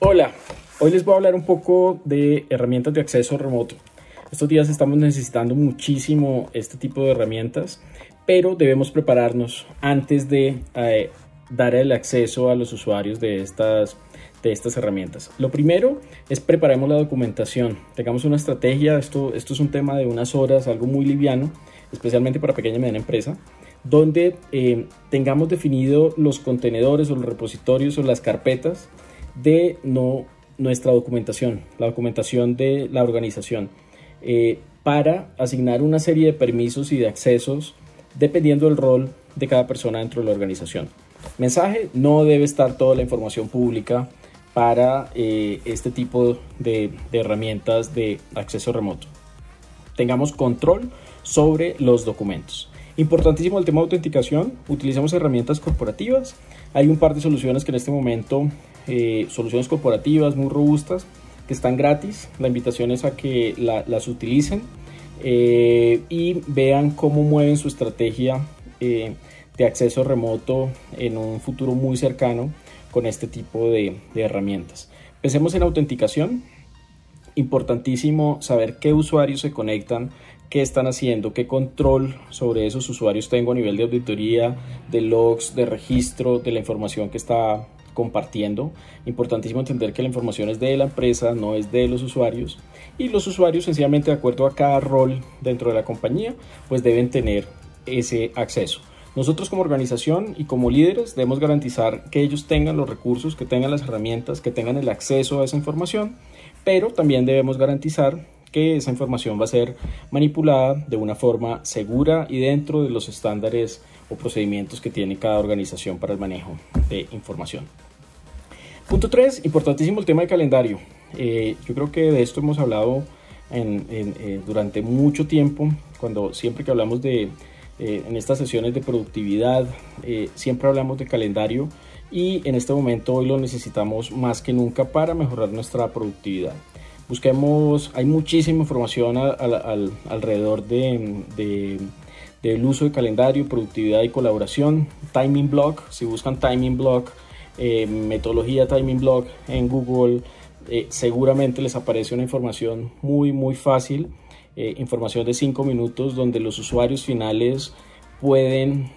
Hola, hoy les voy a hablar un poco de herramientas de acceso remoto. Estos días estamos necesitando muchísimo este tipo de herramientas, pero debemos prepararnos antes de eh, dar el acceso a los usuarios de estas, de estas herramientas. Lo primero es preparemos la documentación, tengamos una estrategia, esto, esto es un tema de unas horas, algo muy liviano, especialmente para pequeña y mediana empresa, donde eh, tengamos definido los contenedores o los repositorios o las carpetas de nuestra documentación, la documentación de la organización, eh, para asignar una serie de permisos y de accesos dependiendo del rol de cada persona dentro de la organización. Mensaje, no debe estar toda la información pública para eh, este tipo de herramientas de acceso remoto. Tengamos control sobre los documentos. Importantísimo el tema de autenticación. Utilizamos herramientas corporativas. Hay un par de soluciones que en este momento eh, soluciones corporativas muy robustas que están gratis. La invitación es a que las utilicen eh, y vean cómo mueven su estrategia eh, de acceso remoto en un futuro muy cercano con este tipo de, de herramientas. Pensemos en autenticación. Importantísimo saber qué usuarios se conectan, qué están haciendo, qué control sobre esos usuarios tengo a nivel de auditoría, de logs, de registro, de la información que está compartiendo. Importantísimo entender que la información es de la empresa, no es de los usuarios. Y los usuarios, sencillamente de acuerdo a cada rol dentro de la compañía, pues deben tener ese acceso. Nosotros como organización y como líderes debemos garantizar que ellos tengan los recursos, que tengan las herramientas, que tengan el acceso a esa información, pero también debemos garantizar que esa información va a ser manipulada de una forma segura y dentro de los estándares o procedimientos que tiene cada organización para el manejo de información. Punto 3, importantísimo el tema de calendario. Eh, yo creo que de esto hemos hablado eh, durante mucho tiempo, cuando siempre que hablamos de, eh, en estas sesiones de productividad, siempre hablamos de calendario y en este momento hoy lo necesitamos más que nunca para mejorar nuestra productividad. Busquemos, hay muchísima información alrededor de, del uso de calendario, productividad y colaboración. Timing Block, si buscan Timing Block, eh, metodología Timing Block en Google, eh, seguramente les aparece una información muy, muy fácil, eh, información de 5 minutos donde los usuarios finales pueden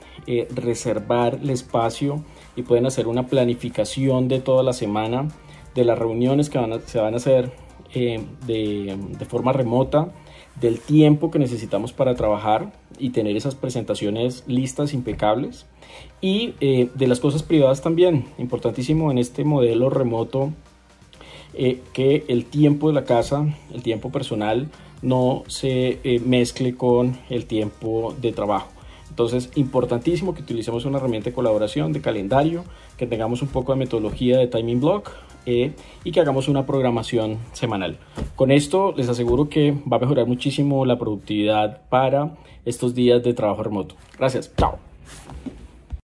reservar el espacio y pueden hacer una planificación de toda la semana, de las reuniones que se van a hacer de, de forma remota, del tiempo que necesitamos para trabajar y tener esas presentaciones listas, impecables. Y eh, de las cosas privadas también, importantísimo en este modelo remoto, eh, que el tiempo de la casa, el tiempo personal, no se eh, mezcle con el tiempo de trabajo. Entonces, importantísimo que utilicemos una herramienta de colaboración, de calendario, que tengamos un poco de metodología de timing block y que hagamos una programación semanal. Con esto les aseguro que va a mejorar muchísimo la productividad para estos días de trabajo remoto. Gracias. Chao.